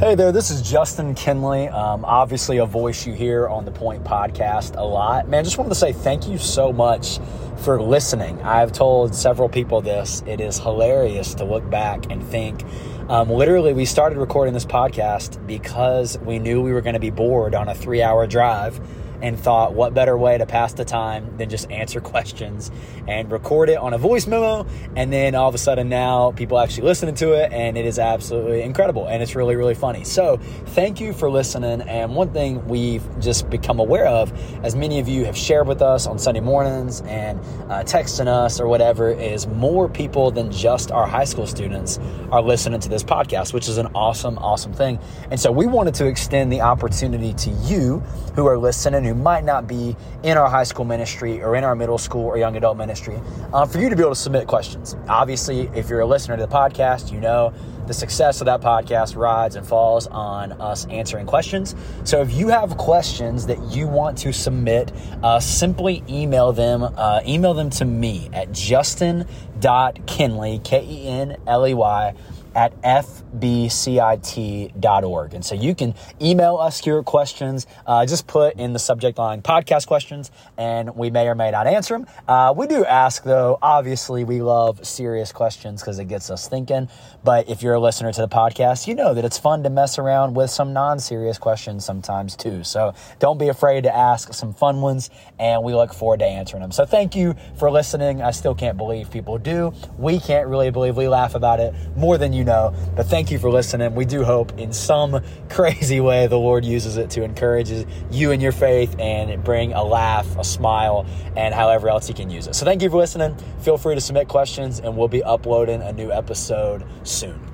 Hey there, this is Justin Kenley. Um, obviously, a voice you hear on the Point podcast a lot. Man, just wanted to say thank you so much for listening. I've told several people this. It is hilarious to look back and think. Um, literally, we started recording this podcast because we knew we were going to be bored on a three hour drive and thought, what better way to pass the time than just answer questions and record it on a voice memo? And then all of a sudden now people actually listening to it, and it is absolutely incredible and it's really, really funny. So, thank you for listening. And one thing we've just become aware of, as many of you have shared with us on Sunday mornings and uh, texting us or whatever, is more people than just our high school students are listening to this podcast, which is an awesome, awesome thing. And so, we wanted to extend the opportunity to you who are listening who might not be in our high school ministry or in our middle school or young adult ministry, uh, for you to be able to submit questions. Obviously, if you're a listener to the podcast, you know the success of that podcast rides and falls on us answering questions. So if you have questions that you want to submit, uh, simply email them. Uh, email them to me at justin.kenley, K E N L E Y at fbcit.org. And so you can email us your questions. Uh, just put in the subject line podcast questions, and we may or may not answer them. Uh, we do ask, though, obviously, we love serious questions because it gets us thinking. But if you're a listener to the podcast, you know that it's fun to mess around with some non serious questions sometimes, too. So don't be afraid to ask some fun ones, and we look forward to answering them. So thank you for listening. I still can't believe people do. We can't really believe we laugh about it more than you you know. But thank you for listening. We do hope in some crazy way the Lord uses it to encourage you in your faith and bring a laugh, a smile, and however else He can use it. So thank you for listening. Feel free to submit questions, and we'll be uploading a new episode soon.